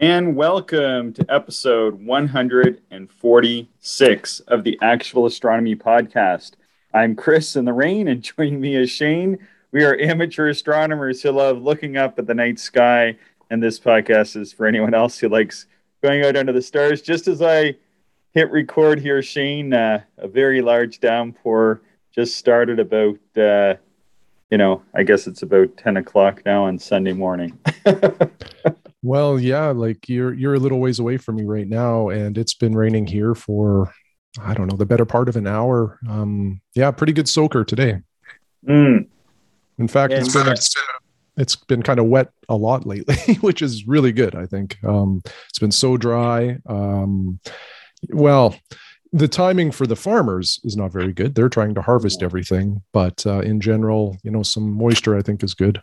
And welcome to episode 146 of the Actual Astronomy Podcast. I'm Chris in the rain, and joining me is Shane. We are amateur astronomers who love looking up at the night sky, and this podcast is for anyone else who likes going out under the stars. Just as I hit record here, Shane, uh, a very large downpour just started about, uh, you know, I guess it's about 10 o'clock now on Sunday morning. well, yeah, like you're you're a little ways away from me right now, and it's been raining here for I don't know the better part of an hour. Um, yeah, pretty good soaker today. Mm. In fact, it's been it's been kind of wet a lot lately, which is really good. I think um, it's been so dry. Um, well, the timing for the farmers is not very good. They're trying to harvest everything, but uh, in general, you know, some moisture I think is good.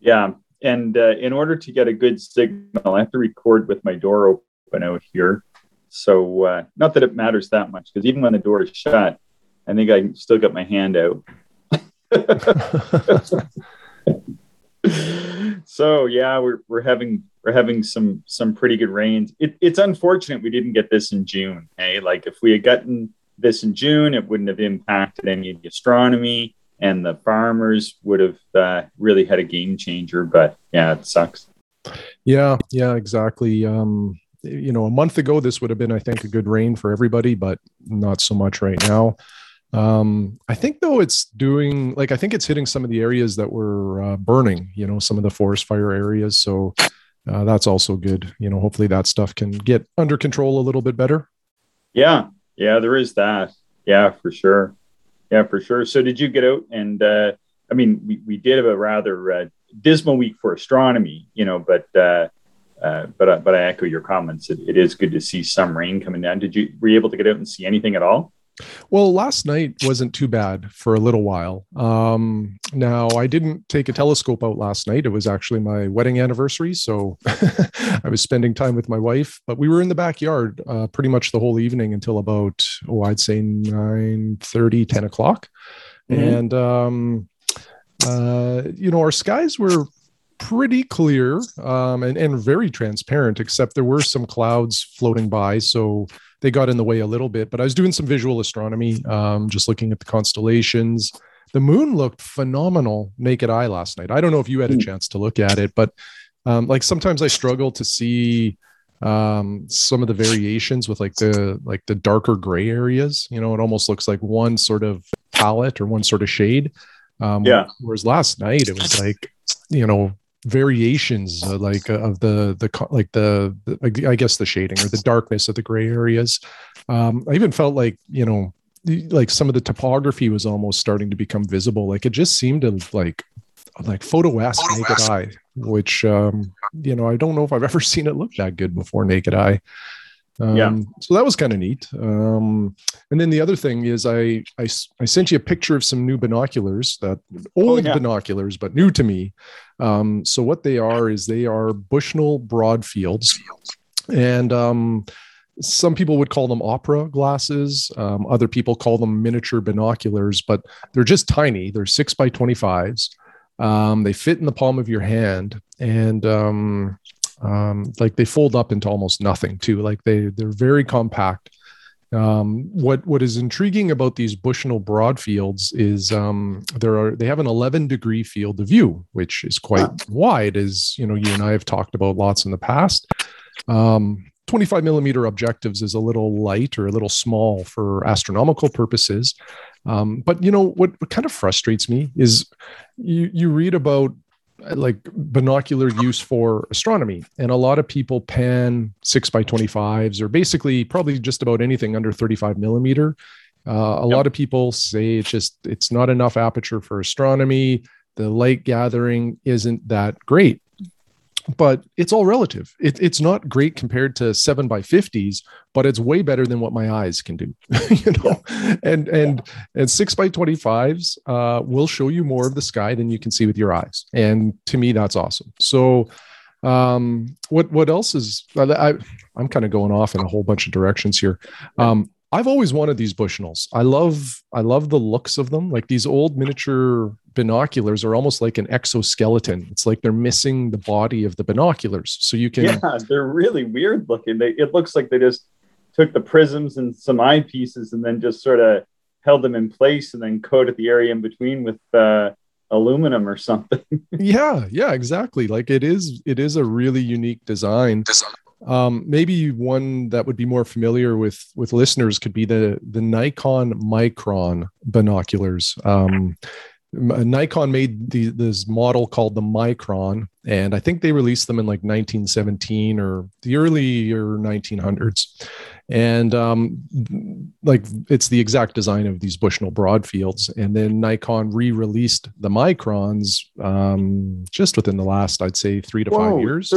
Yeah, and uh, in order to get a good signal, I have to record with my door open out here. So, uh, not that it matters that much, because even when the door is shut, I think I still got my hand out. so yeah, we're we're having we're having some some pretty good rains. It, it's unfortunate we didn't get this in June. Hey, like if we had gotten this in June, it wouldn't have impacted any of the astronomy, and the farmers would have uh, really had a game changer. But yeah, it sucks. Yeah, yeah, exactly. Um, you know, a month ago, this would have been, I think, a good rain for everybody, but not so much right now. Um, I think though it's doing like I think it's hitting some of the areas that were uh, burning, you know, some of the forest fire areas. So uh, that's also good. You know, hopefully that stuff can get under control a little bit better. Yeah, yeah, there is that. Yeah, for sure. Yeah, for sure. So did you get out and uh, I mean, we, we did have a rather uh, dismal week for astronomy, you know, but uh, uh, but uh, but I echo your comments. It, it is good to see some rain coming down. Did you were you able to get out and see anything at all? Well, last night wasn't too bad for a little while. Um, now, I didn't take a telescope out last night. It was actually my wedding anniversary. So I was spending time with my wife, but we were in the backyard uh, pretty much the whole evening until about, oh, I'd say 9 30, 10 o'clock. Mm-hmm. And, um, uh, you know, our skies were pretty clear um, and, and very transparent, except there were some clouds floating by. So, they got in the way a little bit. But I was doing some visual astronomy, um, just looking at the constellations. The moon looked phenomenal naked eye last night. I don't know if you had a hmm. chance to look at it, but um, like sometimes I struggle to see um, some of the variations with like the like the darker gray areas. You know, it almost looks like one sort of palette or one sort of shade. Um, yeah. Whereas last night it was like you know variations uh, like uh, of the the like the, the, i guess the shading or the darkness of the gray areas. Um i even felt like you know like some of the topography was almost starting to become visible. Like it just seemed to like like photo esque naked eye which um you know i don't know if i've ever seen it look that good before naked eye um, yeah. So that was kind of neat. Um, and then the other thing is, I, I I sent you a picture of some new binoculars that old oh, yeah. binoculars, but new to me. Um, so what they are is they are Bushnell broad fields, and um, some people would call them opera glasses. Um, other people call them miniature binoculars, but they're just tiny. They're six by twenty fives. Um, they fit in the palm of your hand, and um, um, like they fold up into almost nothing too like they they're very compact. Um, what what is intriguing about these bushnell broad fields is um, there are they have an 11 degree field of view which is quite wide as you know you and i have talked about lots in the past. Um, 25 millimeter objectives is a little light or a little small for astronomical purposes. Um, but you know what, what kind of frustrates me is you you read about like binocular use for astronomy. And a lot of people pan six by 25s or basically probably just about anything under 35 millimeter. Uh, a yep. lot of people say it's just, it's not enough aperture for astronomy. The light gathering isn't that great but it's all relative. It, it's not great compared to seven by fifties, but it's way better than what my eyes can do. you know, yeah. and and yeah. and six by twenty fives uh, will show you more of the sky than you can see with your eyes, and to me that's awesome. So, um, what what else is I, I am kind of going off in a whole bunch of directions here. Um, I've always wanted these Bushnells. I love I love the looks of them. Like these old miniature binoculars are almost like an exoskeleton. It's like they're missing the body of the binoculars. So you can Yeah, they're really weird looking. They it looks like they just took the prisms and some eyepieces and then just sort of held them in place and then coated the area in between with uh, aluminum or something. yeah, yeah, exactly. Like it is it is a really unique design. Um, maybe one that would be more familiar with with listeners could be the the Nikon Mikron binoculars. Um, Nikon made the, this model called the Mikron, and I think they released them in like 1917 or the earlier 1900s. And um, like it's the exact design of these Bushnell broadfields. And then Nikon re-released the Mikrons um, just within the last, I'd say, three to Whoa, five years.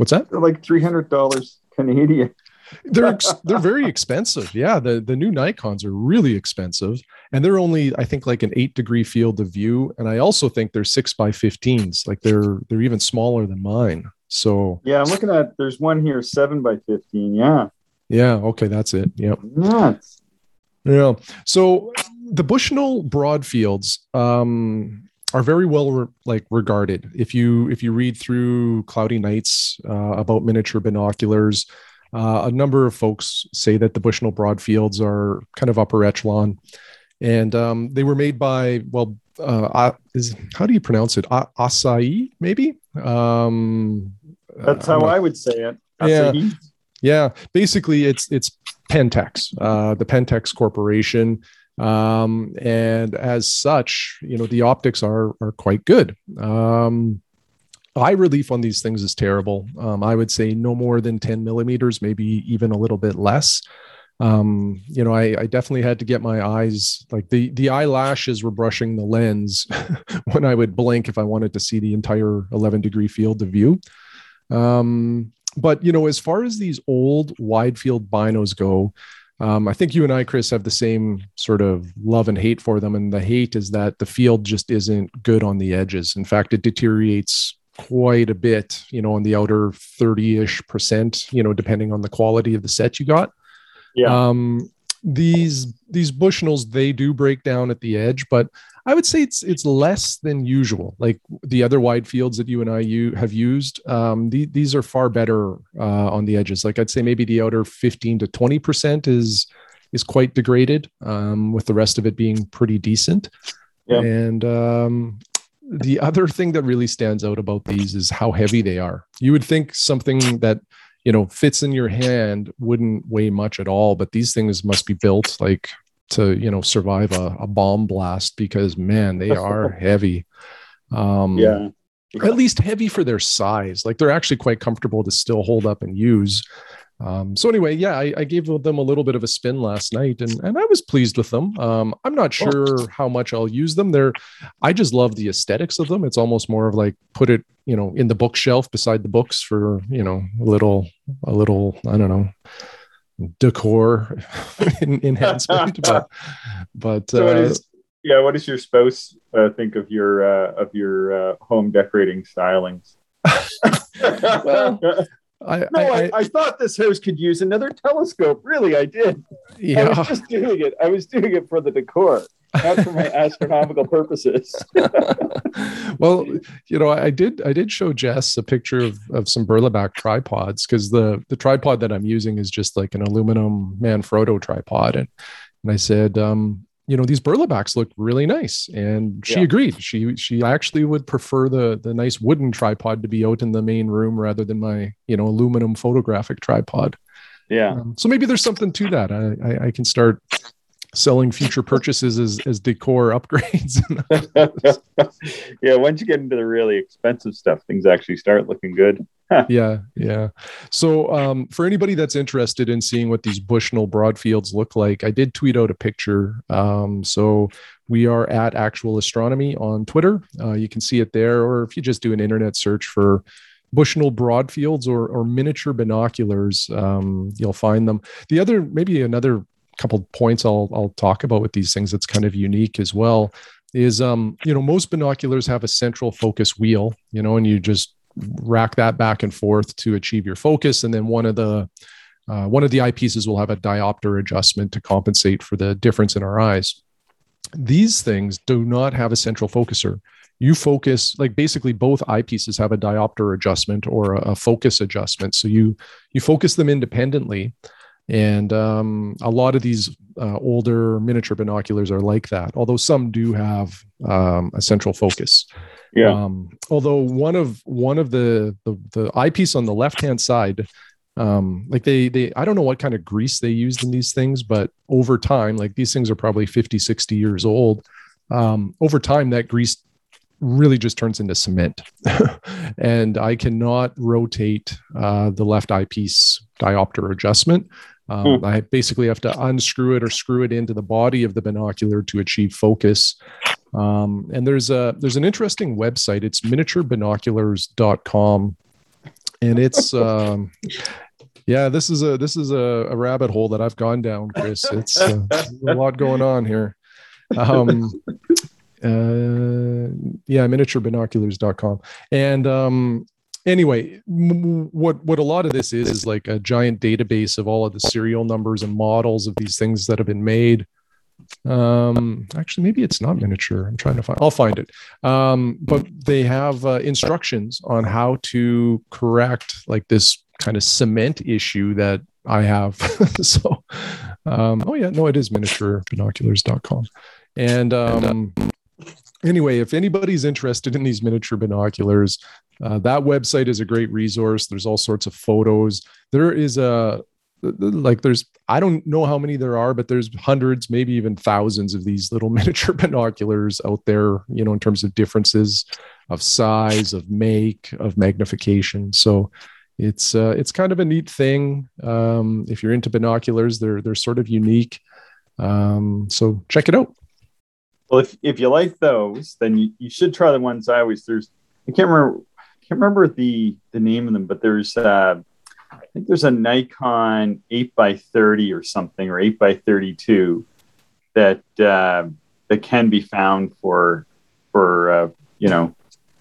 What's that? They're like three hundred dollars Canadian. they're they're very expensive. Yeah, the the new Nikon's are really expensive, and they're only I think like an eight degree field of view, and I also think they're six by fifteens. Like they're they're even smaller than mine. So yeah, I'm looking at there's one here seven by fifteen. Yeah. Yeah. Okay, that's it. Yep. Nuts. Yeah. So the Bushnell broadfields, um, are very well re- like regarded. If you if you read through Cloudy Nights uh, about miniature binoculars, uh, a number of folks say that the Bushnell Broadfields are kind of upper echelon, and um, they were made by well, uh, is how do you pronounce it? A- Asahi, maybe. Um, That's how I would say it. Asahi. Yeah, yeah. Basically, it's it's Pentax, uh, the Pentax Corporation um, and as such, you know, the optics are are quite good. Um, eye relief on these things is terrible. Um, I would say no more than 10 millimeters, maybe even a little bit less. Um, you know, I, I, definitely had to get my eyes like the the eyelashes were brushing the lens when I would blink if I wanted to see the entire 11 degree field of view. Um, but you know, as far as these old wide field binos go, um, I think you and I, Chris, have the same sort of love and hate for them. And the hate is that the field just isn't good on the edges. In fact, it deteriorates quite a bit, you know, on the outer 30 ish percent, you know, depending on the quality of the set you got. Yeah. Um, these these bushnells they do break down at the edge but i would say it's it's less than usual. Like the other wide fields that you and i you have used um, the, these are far better uh, on the edges. Like i'd say maybe the outer 15 to 20 percent is is quite degraded um, with the rest of it being pretty decent. Yeah. and um, the other thing that really stands out about these is how heavy they are. You would think something that you know fits in your hand wouldn't weigh much at all but these things must be built like to you know survive a, a bomb blast because man they are heavy um yeah at least heavy for their size like they're actually quite comfortable to still hold up and use um, so anyway, yeah, I, I, gave them a little bit of a spin last night, and and I was pleased with them. Um, I'm not oh. sure how much I'll use them. They're, I just love the aesthetics of them. It's almost more of like put it, you know, in the bookshelf beside the books for you know a little a little I don't know decor enhancement, but but so uh, yeah. What does your spouse uh, think of your uh, of your uh, home decorating stylings? well, I, no, I, I, I, thought this house could use another telescope. Really, I did. Yeah. I was just doing it. I was doing it for the decor, not for my astronomical purposes. well, you know, I did. I did show Jess a picture of, of some Berlebach tripods because the the tripod that I'm using is just like an aluminum Manfrotto tripod, and and I said, um, you know these Berlebachs look really nice and she yeah. agreed she she actually would prefer the the nice wooden tripod to be out in the main room rather than my you know aluminum photographic tripod yeah um, so maybe there's something to that I, I, I can start selling future purchases as as decor upgrades yeah once you get into the really expensive stuff things actually start looking good yeah, yeah. So, um, for anybody that's interested in seeing what these Bushnell broadfields look like, I did tweet out a picture. Um, so we are at Actual Astronomy on Twitter. Uh, you can see it there, or if you just do an internet search for Bushnell broadfields or, or miniature binoculars, um, you'll find them. The other, maybe another couple points I'll I'll talk about with these things that's kind of unique as well is um you know most binoculars have a central focus wheel you know and you just rack that back and forth to achieve your focus. And then one of the uh, one of the eyepieces will have a diopter adjustment to compensate for the difference in our eyes. These things do not have a central focuser. You focus like basically both eyepieces have a diopter adjustment or a, a focus adjustment. So you you focus them independently, and um, a lot of these uh, older miniature binoculars are like that. Although some do have um, a central focus. Yeah. Um, although one of one of the the, the eyepiece on the left hand side, um, like they they I don't know what kind of grease they used in these things, but over time, like these things are probably 50, 60 years old. Um, over time, that grease really just turns into cement, and I cannot rotate uh, the left eyepiece diopter adjustment. Um, hmm. I basically have to unscrew it or screw it into the body of the binocular to achieve focus. Um, and there's a there's an interesting website. It's miniaturebinoculars.com, and it's um, yeah, this is a this is a, a, rabbit hole that I've gone down, Chris. It's uh, a lot going on here. Um, uh, yeah, miniaturebinoculars.com, and um, anyway what what a lot of this is is like a giant database of all of the serial numbers and models of these things that have been made. Um actually maybe it's not miniature. I'm trying to find i'll find it. Um but they have uh, instructions on how to correct like this kind of cement issue that i have. So um oh yeah no it is miniaturebinoculars.com and um anyway if anybody's interested in these miniature binoculars uh, that website is a great resource. There's all sorts of photos. There is a like there's I don't know how many there are, but there's hundreds, maybe even thousands of these little miniature binoculars out there. You know, in terms of differences of size, of make, of magnification. So it's uh, it's kind of a neat thing. Um, if you're into binoculars, they're they're sort of unique. Um, so check it out. Well, if if you like those, then you, you should try the ones I always there's I can't remember can't remember the the name of them, but there's uh, I think there's a Nikon eight by thirty or something or eight by thirty two that uh, that can be found for for uh, you know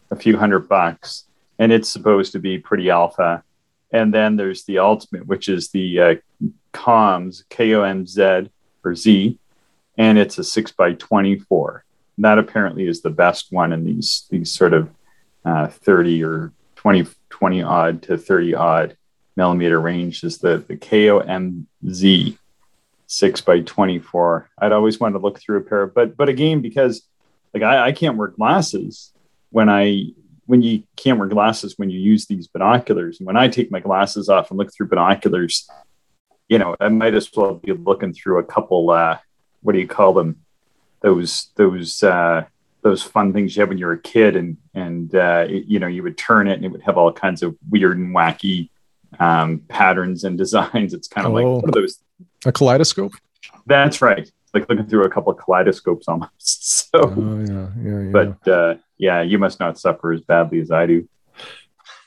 a few hundred bucks, and it's supposed to be pretty alpha. And then there's the ultimate, which is the uh, Komz K O M Z or Z, and it's a six by twenty four. That apparently is the best one in these these sort of uh, 30 or 20, 20 odd to 30 odd millimeter range is the, the KOMZ 6 by 24. I'd always wanted to look through a pair, of, but but again, because like I, I can't wear glasses when I when you can't wear glasses when you use these binoculars. And when I take my glasses off and look through binoculars, you know, I might as well be looking through a couple uh what do you call them? Those those uh those fun things you had when you were a kid and and uh, it, you know you would turn it and it would have all kinds of weird and wacky um, patterns and designs. It's kind of oh, like one of those a kaleidoscope? That's right. Like looking through a couple of kaleidoscopes almost. So oh, yeah, yeah, yeah. but uh, yeah you must not suffer as badly as i do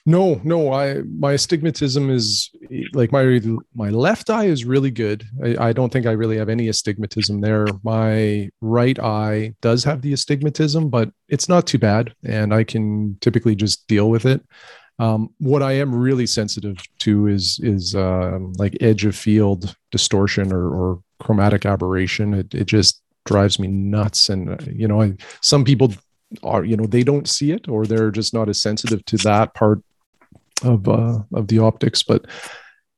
no, no. I my astigmatism is like my my left eye is really good. I, I, don't think I really have any astigmatism there. My right eye does have the astigmatism, but it's not too bad, and I can typically just deal with it. Um, what I am really sensitive to is is uh, like edge of field distortion or, or chromatic aberration. It it just drives me nuts, and uh, you know, I, some people are you know they don't see it or they're just not as sensitive to that part of uh, of the optics. But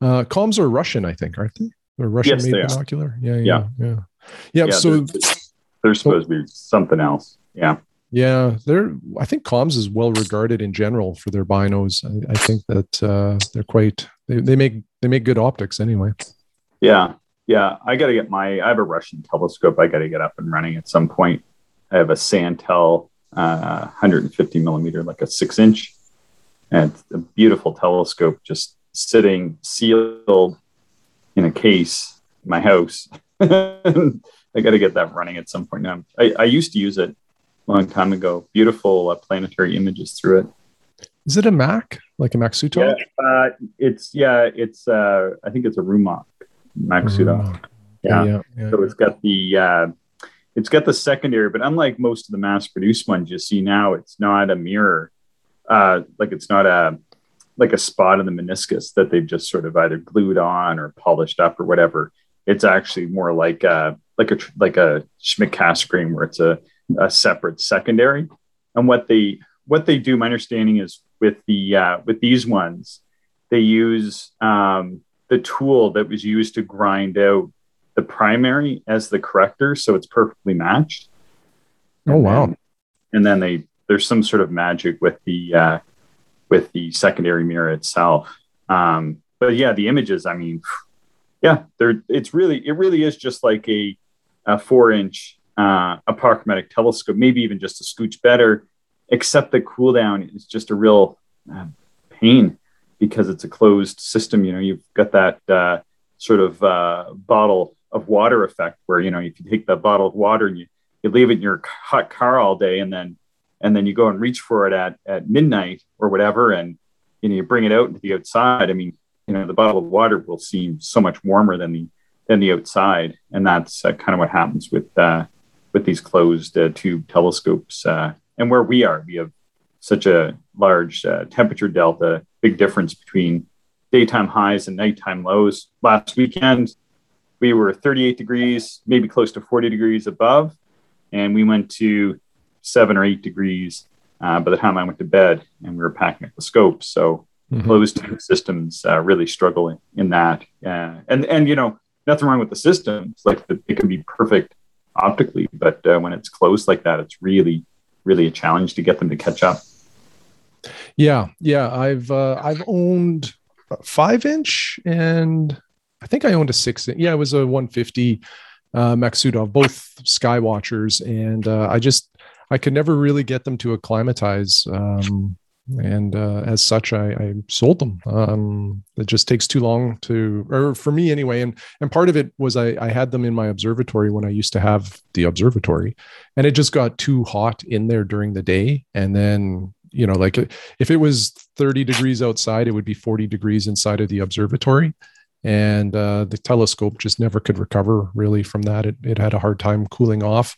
uh, Komz are Russian, I think, aren't they? They're Russian yes, made they binocular. Yeah, yeah, yeah, yeah. yeah, yeah so they're, they're supposed to be something else. Yeah. Yeah, they're. I think Komz is well regarded in general for their binos. I, I think that uh, they're quite. They, they make they make good optics anyway. Yeah, yeah. I got to get my. I have a Russian telescope. I got to get up and running at some point. I have a Santel uh, 150 millimeter, like a six inch, and a beautiful telescope just sitting sealed in a case in my house. I got to get that running at some point now. I, I, used to use it a long time ago. Beautiful uh, planetary images through it. Is it a Mac, like a Maksutov? Yeah, uh, it's yeah, it's uh, I think it's a Rumak Maksutov. Yeah. Yeah, yeah. So it's got the uh, it's got the secondary, but unlike most of the mass produced ones you see now, it's not a mirror uh, like it's not a like a spot in the meniscus that they've just sort of either glued on or polished up or whatever. It's actually more like a like a like a Schmidt Cassegrain where it's a, a separate secondary. And what they what they do, my understanding is with the uh, with these ones, they use um, the tool that was used to grind out the primary as the corrector, so it's perfectly matched. Oh wow! And, and then they there's some sort of magic with the uh, with the secondary mirror itself. Um, but yeah, the images. I mean, yeah, they're it's really it really is just like a, a four inch uh, apochromatic telescope, maybe even just a scooch better, except the cooldown is just a real uh, pain because it's a closed system. You know, you've got that uh, sort of uh, bottle of water effect where you know if you take the bottle of water and you, you leave it in your hot car all day and then and then you go and reach for it at at midnight or whatever and you know you bring it out into the outside. I mean you know the bottle of water will seem so much warmer than the than the outside and that's uh, kind of what happens with uh, with these closed uh, tube telescopes uh, and where we are. We have such a large uh, temperature delta big difference between daytime highs and nighttime lows. Last weekend we were 38 degrees maybe close to 40 degrees above and we went to seven or eight degrees uh, by the time I went to bed and we were packing up the scope. So mm-hmm. closed systems uh, really struggle in that. Uh, and, and, you know, nothing wrong with the systems. Like the, it can be perfect optically, but uh, when it's closed like that, it's really, really a challenge to get them to catch up. Yeah. Yeah. I've, uh, I've owned five inch and I think I owned a six. Yeah. It was a 150 uh, Maksutov, both Skywatchers. And uh, I just, I could never really get them to acclimatize. Um, and uh, as such, I, I sold them. Um, it just takes too long to, or for me anyway. And and part of it was I, I had them in my observatory when I used to have the observatory, and it just got too hot in there during the day. And then you know, like if it was 30 degrees outside, it would be 40 degrees inside of the observatory and uh, the telescope just never could recover really from that. It, it had a hard time cooling off.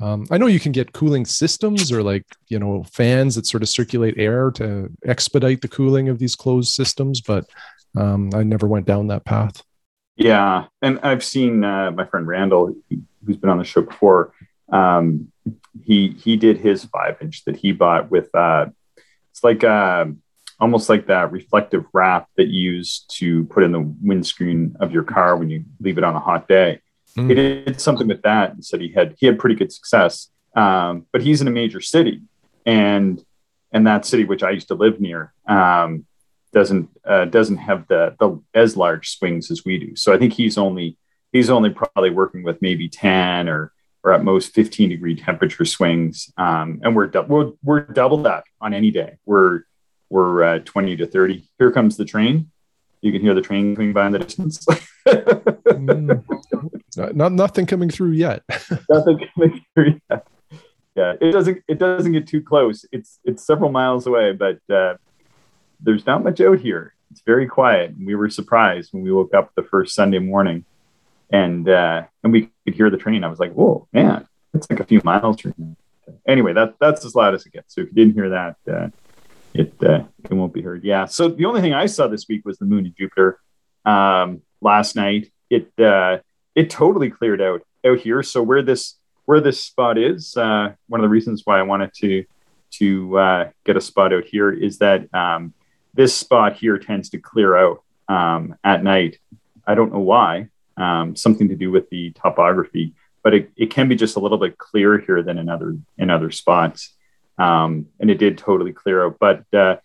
Um, I know you can get cooling systems or like you know fans that sort of circulate air to expedite the cooling of these closed systems, but um, I never went down that path. Yeah, and I've seen uh, my friend Randall, who's been on the show before. Um, he he did his five inch that he bought with uh, it's like uh, almost like that reflective wrap that you use to put in the windscreen of your car when you leave it on a hot day. Mm. He did something with that and said he had he had pretty good success. Um, but he's in a major city, and and that city, which I used to live near, um, doesn't uh, doesn't have the the as large swings as we do. So I think he's only he's only probably working with maybe ten or or at most 15 degree temperature swings, um, and we're, du- we're we're double that on any day. We're we're uh, 20 to 30. Here comes the train. You can hear the train coming by in the distance. mm. Not nothing coming through yet. nothing coming through yet. Yeah, it doesn't it doesn't get too close. It's it's several miles away, but uh, there's not much out here. It's very quiet. We were surprised when we woke up the first Sunday morning, and uh, and we could hear the train. I was like, "Whoa, man! It's like a few miles from here." Anyway, that that's as loud as it gets. So if you didn't hear that, uh, it uh, it won't be heard. Yeah. So the only thing I saw this week was the moon and Jupiter. Um, last night, it uh, it totally cleared out out here. So where this where this spot is, uh, one of the reasons why I wanted to to uh, get a spot out here is that um, this spot here tends to clear out um, at night. I don't know why. Um, something to do with the topography, but it, it can be just a little bit clearer here than in other in other spots. Um, and it did totally clear out. But uh,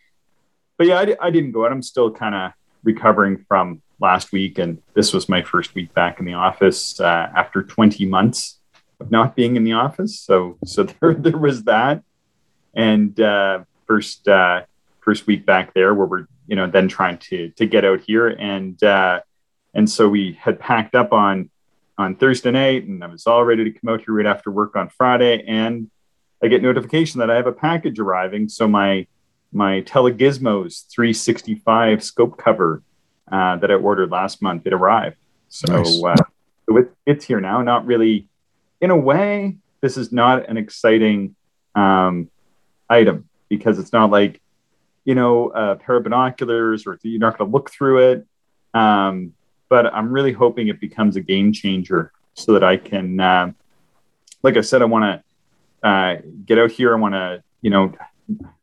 but yeah, I, I didn't go out. I'm still kind of recovering from last week, and this was my first week back in the office uh, after 20 months of not being in the office. So so there there was that, and uh, first uh, first week back there where we're you know then trying to to get out here, and uh, and so we had packed up on on Thursday night, and I was all ready to come out here right after work on Friday, and I get notification that I have a package arriving. So my my Telegizmos 365 scope cover uh, that I ordered last month. It arrived. So, nice. uh, it, it's here now. Not really, in a way, this is not an exciting um, item because it's not like you know, a pair of binoculars or you're not going to look through it. Um, but I'm really hoping it becomes a game changer so that I can, uh, like I said, I want to uh, get out here. I want to, you know,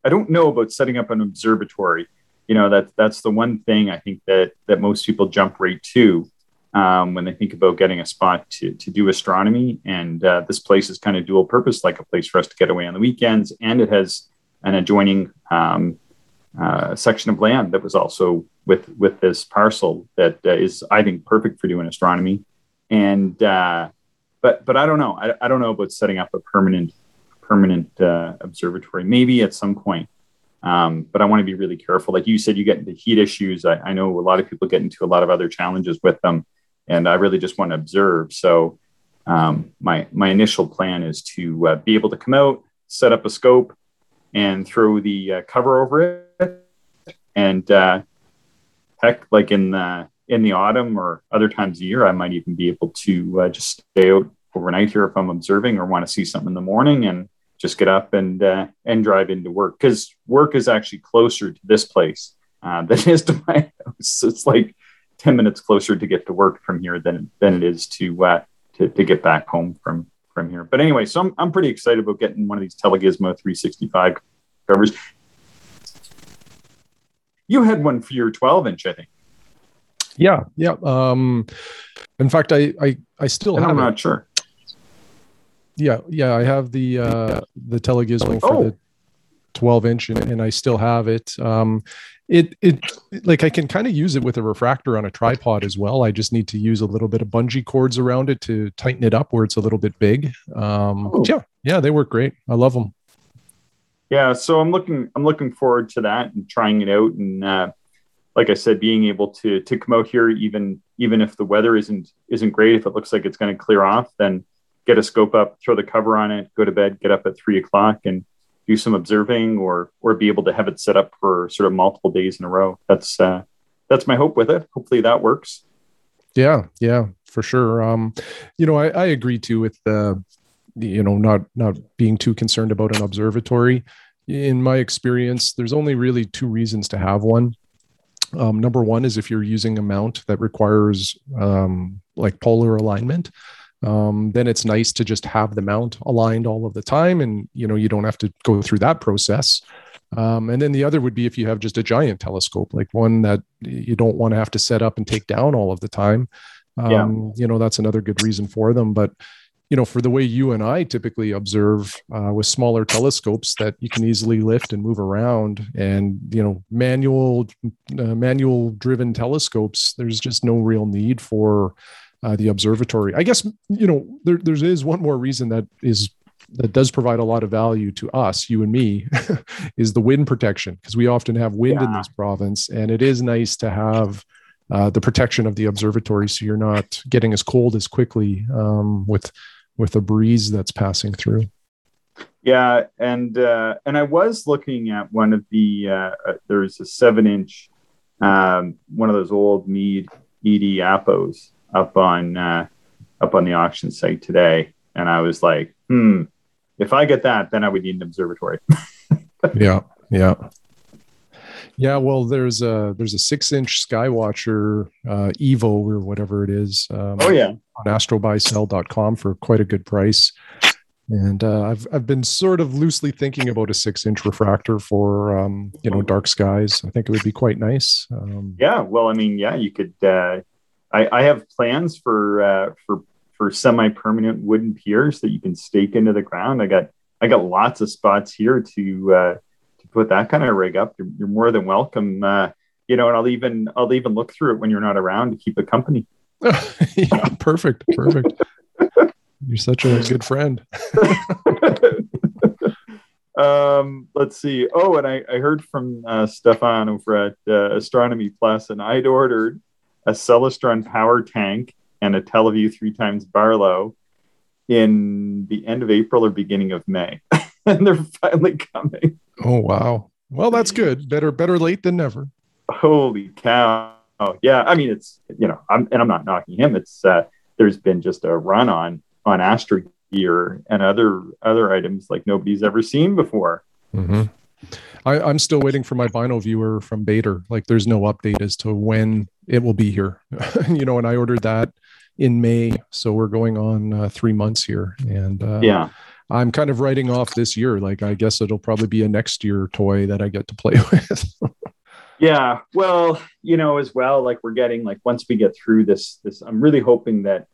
I don't know about setting up an observatory. You know, that that's the one thing I think that that most people jump right to um, when they think about getting a spot to to do astronomy. And uh, this place is kind of dual purpose, like a place for us to get away on the weekends, and it has an adjoining um, uh, section of land that was also with with this parcel that uh, is, I think, perfect for doing astronomy. And uh, but but I don't know. I, I don't know about setting up a permanent permanent uh, observatory. Maybe at some point. Um, but I want to be really careful. Like you said, you get into heat issues. I, I, know a lot of people get into a lot of other challenges with them, and I really just want to observe. So um, my my initial plan is to uh, be able to come out, set up a scope, and throw the uh, cover over it, and uh, heck, like in the in the autumn or other times of year, I might even be able to uh, just stay out overnight here if I'm observing or want to see something in the morning and just get up and uh, and drive into work because work is actually closer to this place uh, than it is to my house. It's like ten minutes closer to get to work from here than than it is to uh, to, to get back home from from here. But anyway, so I'm I'm pretty excited about getting one of these Telegizmo 365 covers. You had one for your 12 inch, I think. Yeah, yeah. Um, in fact, I I, I still and have. I'm it. not sure. Yeah, yeah. I have the uh, the Telegizmo for Oh. the 12 inch, and, and I still have it. Um, it it like I can kind of use it with a refractor on a tripod as well. I just need to use a little bit of bungee cords around it to tighten it up where it's a little bit big. Um, Oh. yeah, yeah, they work great. I love them. Yeah, so I'm looking I'm looking forward to that and trying it out and uh, like I said, being able to to come out here even even if the weather isn't isn't great, if it looks like it's going to clear off, then get a scope up, throw the cover on it, go to bed, get up at three o'clock, and do some observing, or or be able to have it set up for sort of multiple days in a row. That's uh, that's my hope with it. Hopefully that works. Yeah, yeah, for sure. Um, you know, I, I agree too with the, you know, not not being too concerned about an observatory. In my experience, there's only really two reasons to have one. Um, number one is if you're using a mount that requires um, like polar alignment, um, then it's nice to just have the mount aligned all of the time, and you know you don't have to go through that process. Um, and then the other would be if you have just a giant telescope, like one that you don't want to have to set up and take down all of the time. Um, Yeah. You know, that's another good reason for them. But, you know, for the way you and I typically observe uh, with smaller telescopes that you can easily lift and move around and, you know, manual, uh, manual driven telescopes, there's just no real need for uh, the observatory. I guess, you know, there, there is one more reason that is that does provide a lot of value to us, you and me, is the wind protection because we often have wind in this province, and it is nice to have uh, the protection of the observatory, so you're not getting as cold as quickly um, with with a breeze that's passing through. Yeah, and uh, and I was looking at one of the uh, uh, there's a seven inch, um, one of those old Meade ED APOs up on uh, up on the auction site today, and I was like, hmm, if I get that, then I would need an observatory. yeah, yeah, yeah. Well, there's a there's a six inch Skywatcher uh, Evo or whatever it is. Um, Oh yeah, on astrobuysell.com for quite a good price. And uh, I've I've been sort of loosely thinking about a six inch refractor for um, you know dark skies. I think it would be quite nice. Um, yeah. Well, I mean, yeah, you could. Uh, I, I have plans for uh, for for semi permanent wooden piers that you can stake into the ground. I got I got lots of spots here to uh, to put that kind of rig up. You're, you're more than welcome. Uh, you know, and I'll even I'll even look through it when you're not around to keep it company. yeah, perfect, perfect. You're such a good friend. um, let's see. Oh, and I, I heard from uh, Stefan over at uh, Astronomy Plus, and I'd ordered a Celestron power tank and a Tele Vue three times Barlow in the end of April or beginning of May, and they're finally coming. Oh wow. Well, that's good. Better better late than never. Holy cow! Oh, yeah, I mean it's you know, I'm and I'm not knocking him. It's uh, there's been just a run on on Astro gear and other other items like nobody's ever seen before. Mm-hmm. I, I'm still waiting for my binoviewer from Baader. Like, there's no update as to when it will be here. you know, and I ordered that in May, so we're going on uh, three months here, and uh, yeah, I'm kind of writing off this year. Like, I guess it'll probably be a next year toy that I get to play with. yeah, well, you know, as well, like we're getting like once we get through this, this, I'm really hoping that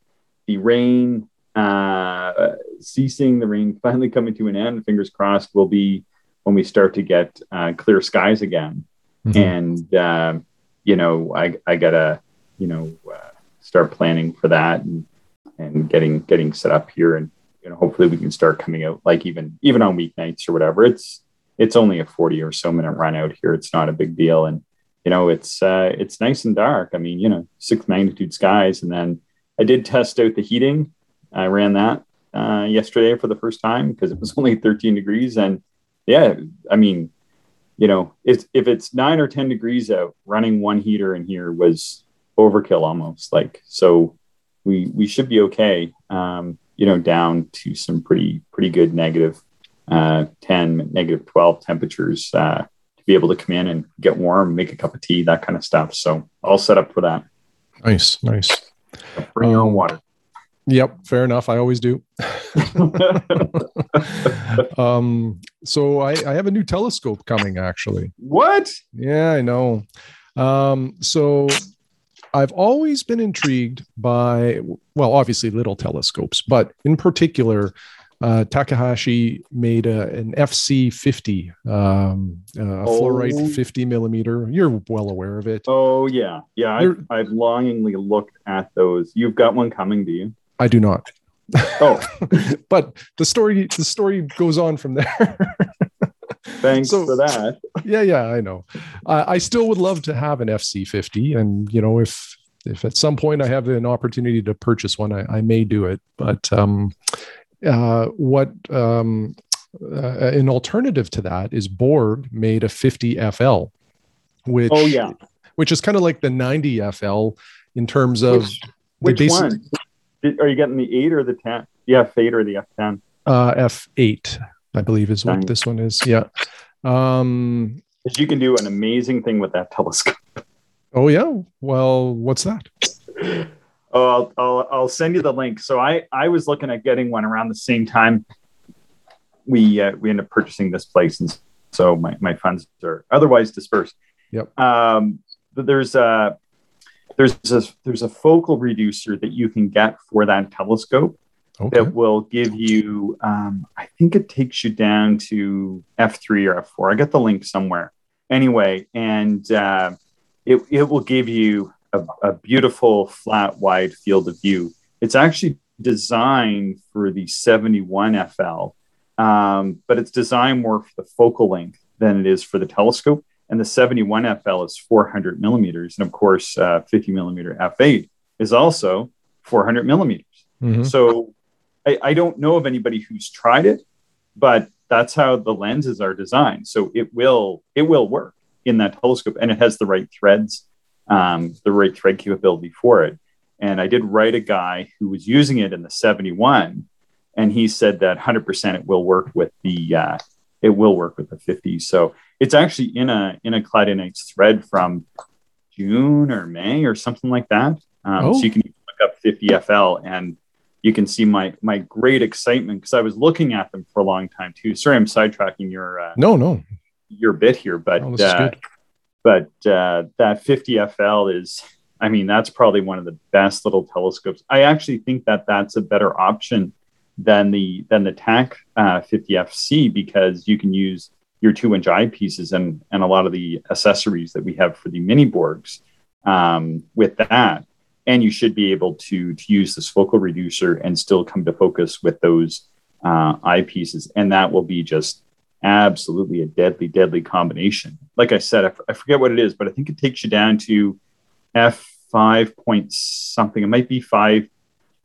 the rain, uh, ceasing, the rain finally coming to an end. Fingers crossed, will be when we start to get uh, clear skies again. Mm-hmm. And, uh, you know, I, I gotta, you know, uh, start planning for that and, and getting, getting set up here. And, you know, hopefully we can start coming out like even, even on weeknights or whatever. It's, it's only a 40 or so minute run out here. It's not a big deal. And, you know, it's, uh, it's nice and dark. I mean, you know, six magnitude skies. And then I did test out the heating. I ran that uh, yesterday for the first time because it was only 13 degrees and yeah, I mean, you know, if if it's nine or ten degrees out, running one heater in here was overkill almost. Like so, we we should be okay. Um, you know, down to some pretty pretty good negative uh, 10, negative 12 temperatures uh, to be able to come in and get warm, make a cup of tea, that kind of stuff. So all set up for that. Nice, nice. Bring your own um, water. Yep, fair enough. I always do. um, so I, I, have a new telescope coming actually. What? Yeah, I know. Um, so I've always been intrigued by, well, obviously little telescopes, but in particular, uh, Takahashi made a, an FC50, um, uh, a oh. fluorite 50 millimeter. You're well aware of it. Oh yeah, yeah. I've, I've longingly looked at those. You've got one coming, do you? I do not. Oh, but the story the story goes on from there. Thanks so, for that. yeah, yeah, I know. I still would love to have an FC50, and you know, if if at some point I have an opportunity to purchase one, I, I may do it. But um, uh, what um, uh, an alternative to that is Borg made a 50 FL, which oh yeah, which is kind of like the 90 FL in terms of which, which one? Are you getting the eight or the ten? Yeah, F eight or the F ten? Uh, F eight, I believe, is what this one is. Yeah. Um, you can do an amazing thing with that telescope. Oh yeah. Well, what's that? Oh, I'll, I'll, I'll send you the link. So I I was looking at getting one around the same time. We uh, we end up purchasing this place, and so my my funds are otherwise dispersed. Yep. Um, but there's a there's a there's a focal reducer that you can get for that telescope okay. that will give you um, i think it takes you down to f3 or f4 i got the link somewhere. Anyway and uh, it, it will give you a, a beautiful flat wide field of view. It's actually designed for the 71 fl um, but it's designed more for the focal length than it is for the telescope and the 71 FL is 400 millimeters. And of course, uh, 50 millimeter F8 is also 400 millimeters. Mm-hmm. So I, I, don't know of anybody who's tried it, but that's how the lenses are designed. So it will it will work in that telescope, and it has the right threads, um, the right thread capability for it. And I did write a guy who was using it in the 71, and he said that 100% it will work with the uh, it will work with the 50. So it's actually in a in a Nights thread from June or May or something like that. Um, oh. So you can look up 50 FL and you can see my my great excitement because I was looking at them for a long time too. Sorry, I'm sidetracking your uh, no no your bit here, but oh, uh, but uh, that 50 FL is. I mean, that's probably one of the best little telescopes. I actually think that that's a better option than the than the Tak uh, 50FC because you can use your two inch eyepieces and and a lot of the accessories that we have for the mini Borgs um, with that. And you should be able to to use this focal reducer and still come to focus with those uh, eyepieces, and that will be just absolutely a deadly, deadly combination. Like I said, I, f- I forget what it is, but I think it takes you down to f five point something. It might be 5.5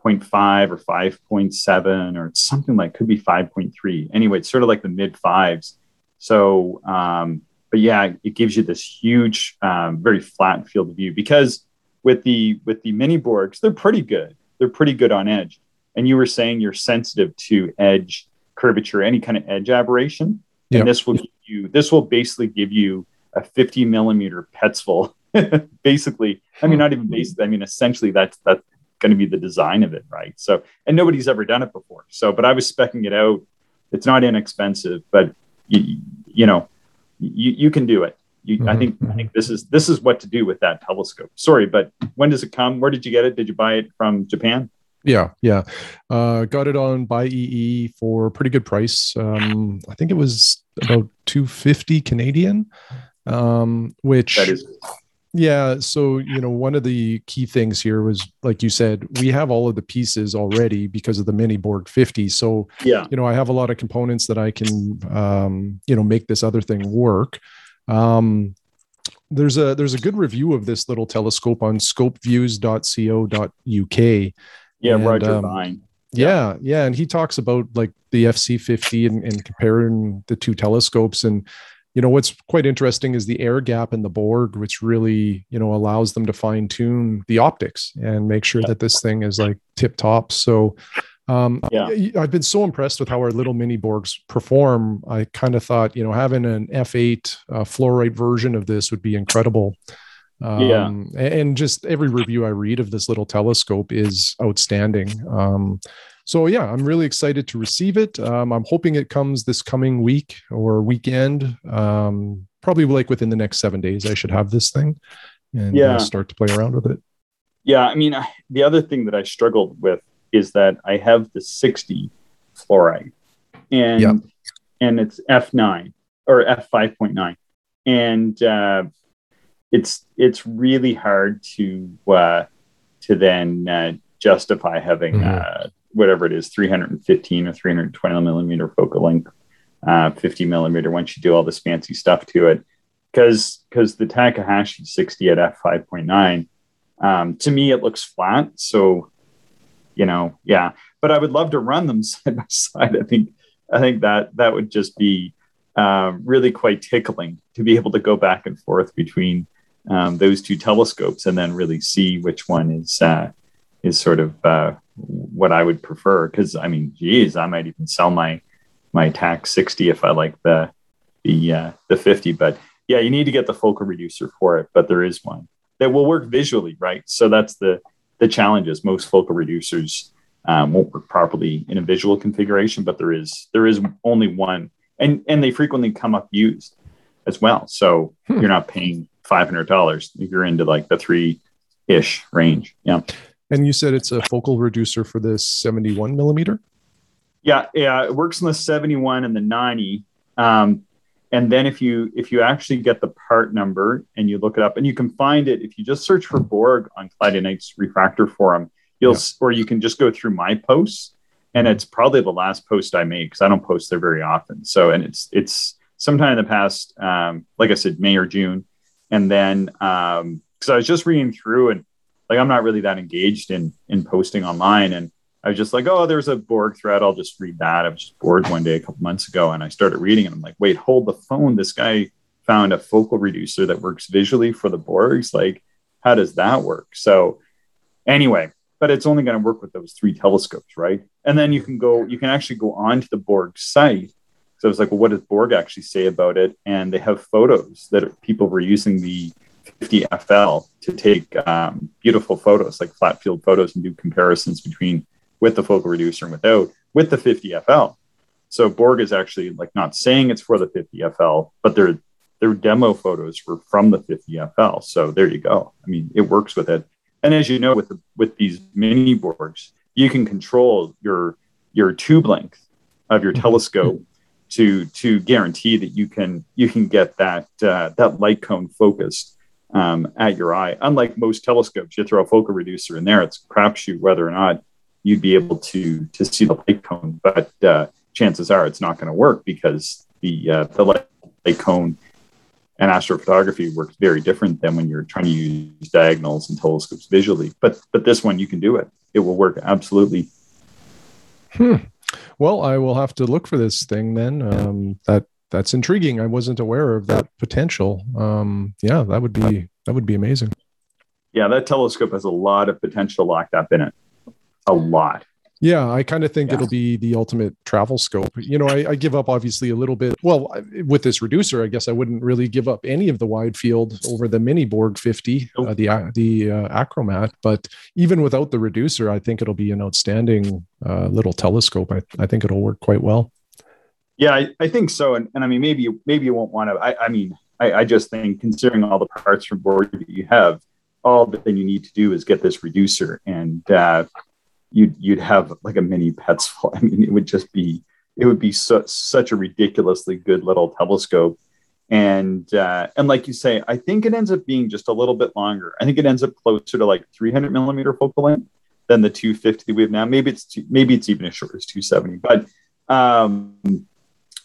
or 5.7 or something like could be 5.3 anyway it's sort of like the mid fives so, um, but yeah, it gives you this huge, um, very flat field of view because with the with the mini Borgs, they're pretty good. They're pretty good on edge. And you were saying you're sensitive to edge curvature, any kind of edge aberration, yep. and this will give you this will basically give you a 50 millimeter Petzval. basically, I mean, not even basically. I mean, essentially, that's that's going to be the design of it, right? So, and nobody's ever done it before. So, but I was specking it out. It's not inexpensive, but you, you know, you, you can do it. You, mm-hmm. I think I think this is this is what to do with that telescope. Sorry, but when does it come? Where did you get it? Did you buy it from Japan? Yeah, yeah. Uh, got it on Buyee for a pretty good price. Um, I think it was about 250 Canadian. Um, which that is yeah. So, you know, one of the key things here was, like you said, we have all of the pieces already because of the mini Borg 50. So, yeah, you know, I have a lot of components that I can, um, you know, make this other thing work. Um, there's a there's a good review of this little telescope on scopeviews.co.uk. Yeah, and, Roger um, Vine. Yeah, yeah, and he talks about like the FC50 and, and comparing the two telescopes and you know what's quite interesting is the air gap in the Borg, which really you know allows them to fine tune the optics and make sure that this thing is like tip top. So um, yeah. I've been so impressed with how our little mini Borgs perform. I kind of thought, you know, having an F8 uh, fluorite version of this would be incredible. Um, yeah. And just every review I read of this little telescope is outstanding. Um, so yeah, I'm really excited to receive it. Um, I'm hoping it comes this coming week or weekend. Um, probably like within the next seven days, I should have this thing and uh, yeah. uh, start to play around with it. Yeah, I mean, the other thing that I struggled with is that I have the 60 fluorite, and yeah. and it's F9 or F5.9, and uh, it's it's really hard to uh, to then uh, justify having mm-hmm. Uh, whatever it is 315 or 320 millimeter focal length, uh, 50 millimeter once you do all this fancy stuff to it, because because the Takahashi 60 at f5.9 um, to me it looks flat, so you know yeah, but I would love to run them side by side. I think I think that that would just be um, really quite tickling to be able to go back and forth between um, those two telescopes and then really see which one is uh, is sort of uh, what I would prefer. Because I mean, geez, I might even sell my my Tak 60 if I like the the uh, the 50. But yeah, you need to get the focal reducer for it. But there is one that will work visually, right? So that's the the challenge is most focal reducers um, won't work properly in a visual configuration, but there is there is only one, and and they frequently come up used as well. So hmm. you're not paying five hundred dollars if you're into like the three ish range. Yeah. And you said it's a focal reducer for the 71 millimeter? Yeah, yeah, it works on the 71 and the 90. Um, and then if you if you actually get the part number and you look it up, and you can find it if you just search for Borg on Cloudy Nights Refractor Forum, you'll yeah. or you can just go through my posts, and it's probably the last post I made because I don't post there very often. So and it's it's sometime in the past, um, like I said, May or June, and then because um, I was just reading through and like I'm not really that engaged in in posting online. And I was just like, oh, there's a Borg thread. I'll just read that. I was just bored one day a couple months ago, and I started reading, and I'm like, wait, hold the phone. This guy found a focal reducer that works visually for the Borgs. Like, how does that work? So, anyway, but it's only going to work with those three telescopes, right? And then you can go, you can actually go onto the Borg site. So I was like, well, what does Borg actually say about it? And they have photos that people were using the 50 FL to take um, beautiful photos, like flat field photos, and do comparisons between with the focal reducer and without with the 50 FL. So Borg is actually like not saying it's for the 50 FL, but their their demo photos were from the 50 FL. So there you go. I mean, it works with it. And as you know, with the, with these mini Borgs, you can control your your tube length of your telescope to to guarantee that you can you can get that uh, that light cone focused um, at your eye. Unlike most telescopes, you throw a focal reducer in there, it's crapshoot whether or not you'd be able to to see the light cone. But uh, chances are it's not going to work because the uh, the light, light cone and astrophotography works very different than when you're trying to use diagonals and telescopes visually. But but this one you can do it. It will work absolutely. Hmm. Well, I will have to look for this thing then. Um, that that's intriguing. I wasn't aware of that potential. Um, yeah, that would be that would be amazing. Yeah, that telescope has a lot of potential locked up in it. A lot. Yeah, I kind of think yeah. it'll be the ultimate travel scope. You know, I, I, give up obviously a little bit. Well, with this reducer, I guess I wouldn't really give up any of the wide field over the mini Borg 50, uh, the uh, the uh, Achromat. But even without the reducer, I think it'll be an outstanding uh, little telescope. I, I think it'll work quite well. Yeah, I, I think so. And, and I mean, maybe maybe you won't want to. I, I mean, I, I just think considering all the parts from Borg that you have, all that you need to do is get this reducer and uh, you'd you'd have like a mini Petzval. I mean, it would just be it would be su- such a ridiculously good little telescope. And uh, and like you say, I think it ends up being just a little bit longer. I think it ends up closer to like 300 millimeter focal length than the 250 we have now. Maybe it's maybe it's even as short as 270. But um,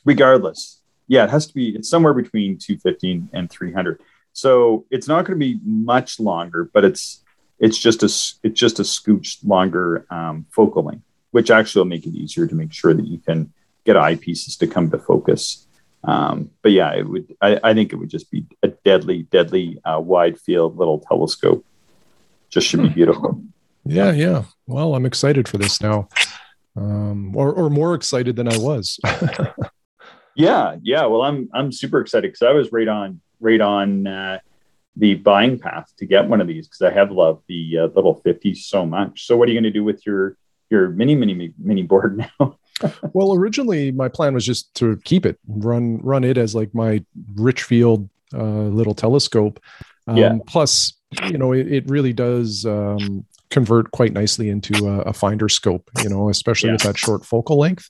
regardless, yeah, it has to be. It's somewhere between 215 and 300. So it's not going to be much longer, but it's it's just a it's just a scooch longer um, focal length, which actually will make it easier to make sure that you can get eyepieces to come to focus. Um, but yeah, it would. I, I, think it would just be a deadly, deadly uh, wide field little telescope. Just should be hmm. beautiful. Yeah, yeah. Well, I'm excited for this now, um, or or more excited than I was. yeah, yeah. Well, I'm I'm super excited because I was right on right on uh, the buying path to get one of these because I have loved the uh, little 50 so much. So what are you going to do with your your mini mini mini Borg now? well, originally my plan was just to keep it, run run it as like my Richfield uh, little telescope. Um, yeah. Plus, you know, it, it really does um, convert quite nicely into a, a, finder scope. You know, especially yeah. with that short focal length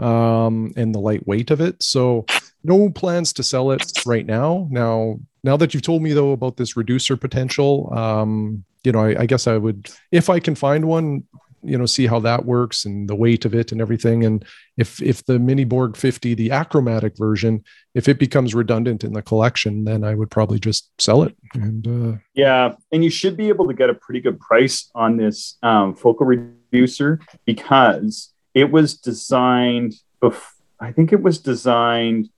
um, and the light weight of it. So no plans to sell it right now. Now, now that you've told me though about this reducer potential, um, you know, I, I guess I would, if I can find one, you know, see how that works and the weight of it and everything. And if if the Mini Borg 50, the achromatic version, if it becomes redundant in the collection, then I would probably just sell it. And uh, yeah, and you should be able to get a pretty good price on this um, focal reducer because it was designed. Bef- I think it was designed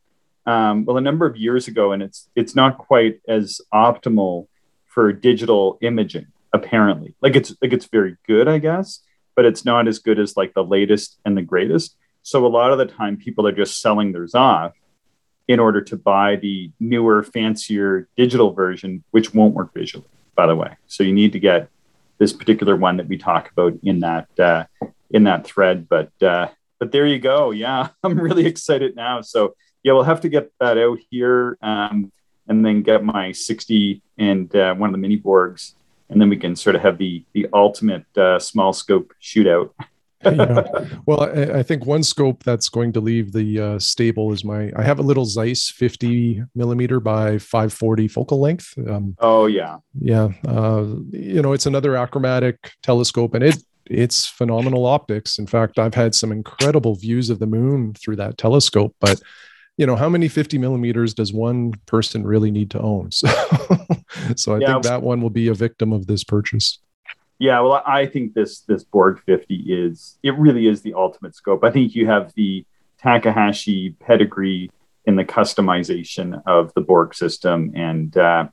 um, well a number of years ago, and it's it's not quite as optimal for digital imaging. Apparently, like it's like it's very good, I guess, but it's not as good as like the latest and the greatest. So a lot of the time, people are just selling theirs off in order to buy the newer, fancier digital version, which won't work visually, by the way. So you need to get this particular one that we talk about in that uh, in that thread. But uh, but there you go. Yeah, I'm really excited now. So yeah, we'll have to get that out here um, and then get my 60 and uh, one of the mini Borgs, and then we can sort of have the the ultimate uh, small scope shootout. yeah. Well, I, I, think one scope that's going to leave the uh, stable is my. I have a little Zeiss 50 millimeter by 540 focal length. Um, oh yeah, yeah. Uh, you know, it's another achromatic telescope, and it it's phenomenal optics. In fact, I've had some incredible views of the moon through that telescope. But you know, how many 50 millimeters does one person really need to own? So, so I yeah. think that one will be a victim of this purchase. Yeah, well, I think this this Borg 50 is it really is the ultimate scope. I think you have the Takahashi pedigree in the customization of the Borg system, and uh,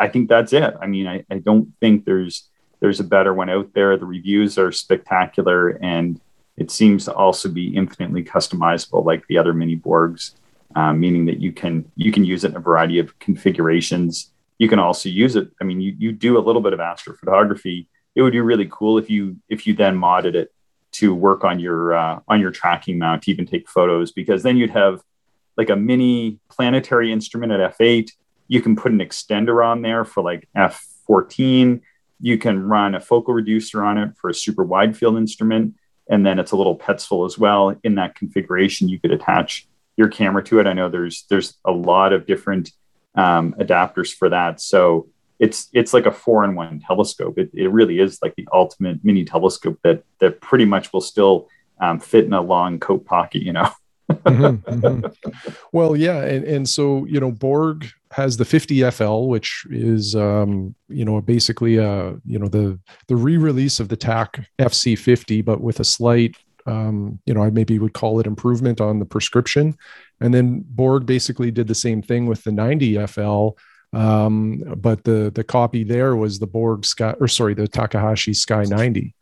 I think that's it. I mean, I, I don't think there's there's a better one out there. The reviews are spectacular, and it seems to also be infinitely customizable, like the other mini Borgs, uh, meaning that you can you can use it in a variety of configurations. You can also use it. I mean, you you do a little bit of astrophotography. It would be really cool if you if you then modded it to work on your uh, on your tracking mount to even take photos, because then you'd have like a mini planetary instrument at f8. You can put an extender on there for like f14 you can run a focal reducer on it for a super wide field instrument. And then it's a little Petzval as well. In that configuration, you could attach your camera to it. I know there's there's a lot of different um, adapters for that. So it's it's like a four in one telescope. It, it really is like the ultimate mini telescope that that pretty much will still um, fit in a long coat pocket, you know. mm-hmm, mm-hmm. Well, yeah, and and so you know Borg has the 50 FL, which is um, you know basically uh you know the the re-release of the Tak FC50, but with a slight um, you know I maybe would call it improvement on the prescription. And then Borg basically did the same thing with the 90 FL. Um, but the the copy there was the Borg Sky or sorry the Takahashi Sky 90,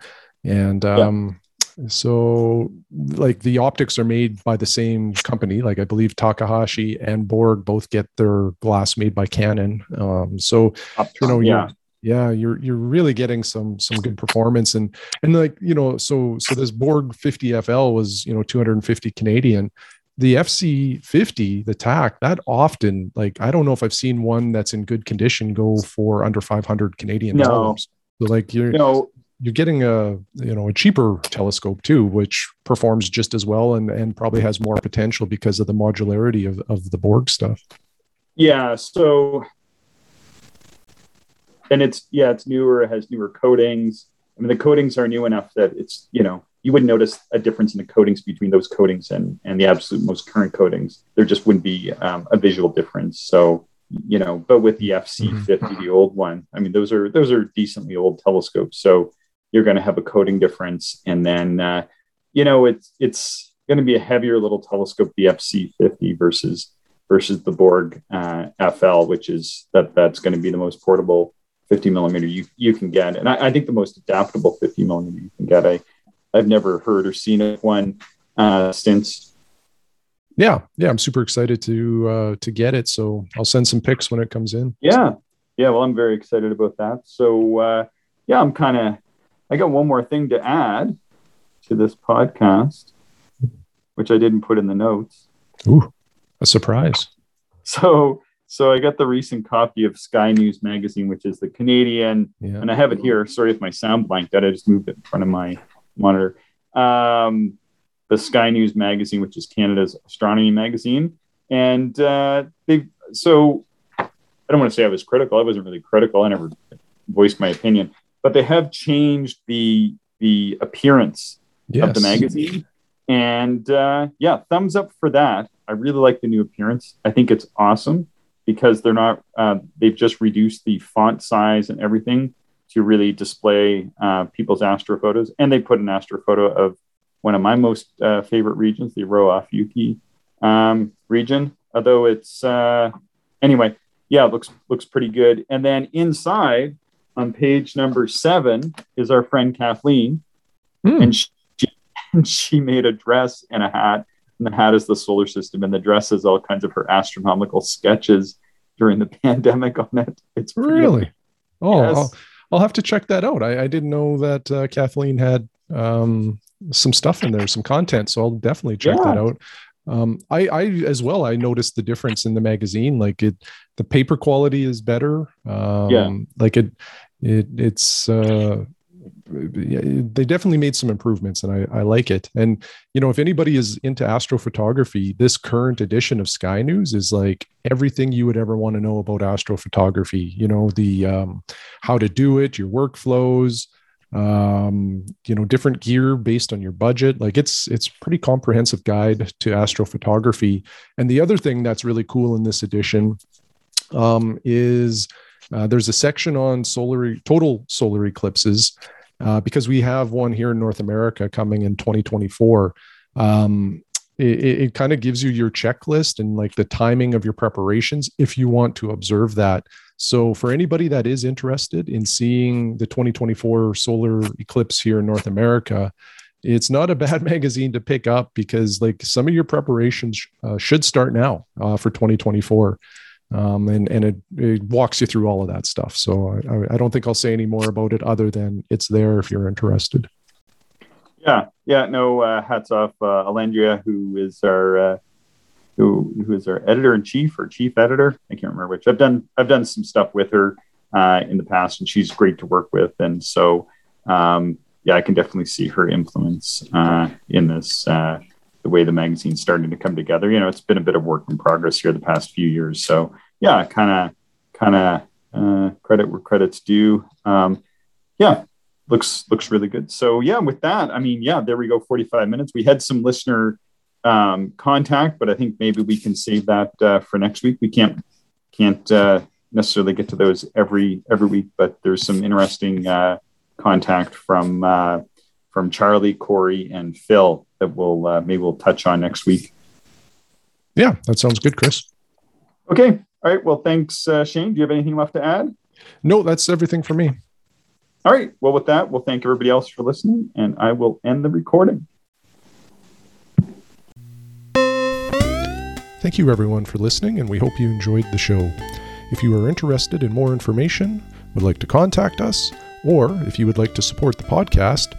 and um, so like the optics are made by the same company. Like i believe takahashi and borg both get their glass made by canon. Um, so you know yeah. yeah you're you're really getting some some good performance. And and like you know so so this borg 50 fl was you know 250 canadian. The fc50 the Tak that often like i don't know if i've seen one that's in good condition go for under 500 canadian no. dollars. So like you're you know you're getting a you know a cheaper telescope too which performs just as well and and probably has more potential because of the modularity of, of the borg stuff. Yeah so and it's yeah it's newer it has newer coatings. I mean the coatings are new enough that it's you know you wouldn't notice a difference in the coatings between those coatings and and the absolute most current coatings. There just wouldn't be um, a visual difference. So you know but with the fc50 mm-hmm. the old one i mean those are those are decently old telescopes. So you're going to have a coating difference. And then, uh, you know, it's it's going to be a heavier little telescope, the FC50 versus versus the Borg uh, FL, which is that that's going to be the most portable 50 millimeter you you can get, and I, I, think the most adaptable 50 millimeter you can get. I I've never heard or seen one uh, since. Yeah, yeah, I'm super excited to uh, to get it. So I'll send some pics when it comes in. Yeah, yeah. Well, I'm very excited about that. So uh, yeah, I'm kind of I got one more thing to add to this podcast, which I didn't put in the notes. Ooh, a surprise. So, so I got the recent copy of Sky News magazine, which is the Canadian, yeah. and I have it here. Sorry if my sound blanked out. I just moved it in front of my monitor. Um, the Sky News magazine, which is Canada's astronomy magazine, and uh, they so I don't want to say I was critical. I wasn't really critical. I never voiced my opinion, but they have changed the the appearance yes. of the magazine. And uh, yeah, thumbs up for that. I really like the new appearance. I think it's awesome because they're not. Uh, they've just reduced the font size and everything to really display uh, people's astrophotos, and they put an astrophoto of one of my most uh, favorite regions, the Rho Ophiuchi um, region. Although it's uh, anyway, yeah, it looks looks pretty good. And then inside, on page number seven is our friend Kathleen, mm. and, she, and she made a dress and a hat, and the hat is the solar system, and the dress is all kinds of her astronomical sketches during the pandemic on it. It's really oh, yes. I'll, I'll, have to check that out. I, I didn't know that uh, Kathleen had um, some stuff in there, some content, so I'll definitely check yeah. that out um, I, I as well i noticed the difference in the magazine like it the paper quality is better um, yeah like it it it's uh they definitely made some improvements and I, I like it and you know if anybody is into astrophotography this current edition of sky news is like everything you would ever want to know about astrophotography you know the um, how to do it your workflows um, you know, different gear based on your budget. Like it's it's pretty comprehensive guide to astrophotography. And the other thing that's really cool in this edition um, is uh, there's a section on solar total solar eclipses uh, because we have one here in North America coming in 2024. Um, it, it kind of gives you your checklist and like the timing of your preparations if you want to observe that so, for anybody that is interested in seeing the 2024 solar eclipse here in North America, it's not a bad magazine to pick up because, like, some of your preparations uh, should start now uh, for 2024. Um, and and it, it, walks you through all of that stuff. So I, I, don't think I'll say any more about it other than it's there if you're interested. Yeah, yeah, no, uh, hats off, uh, Allendria, who is our uh, who who is our editor in chief or chief editor. I can't remember which. I've done I've done some stuff with her uh, in the past, and she's great to work with. And so, um, yeah, I can definitely see her influence uh, in this. The way the magazine's starting to come together. You know, it's been a bit of work in progress here the past few years. So yeah, kind of kind of uh, credit where credit's due. Um, yeah, looks looks really good. So yeah, with that, I mean, yeah, there we go. Forty five minutes. We had some listener um, contact, but I think maybe we can save that uh, for next week. We can't can't uh, necessarily get to those every every week, but there's some interesting uh, contact from uh, from Charlie, Corey, and Phil that we'll uh, maybe we'll touch on next week. Yeah, that sounds good, Chris. Okay. All right. Well, thanks, uh, Shane. Do you have anything left to add? No, that's everything for me. All right. Well, with that, we'll thank everybody else for listening, and I will end the recording. Thank you, everyone, for listening, and we hope you enjoyed the show. If you are interested in more information, would like to contact us, or if you would like to support the podcast,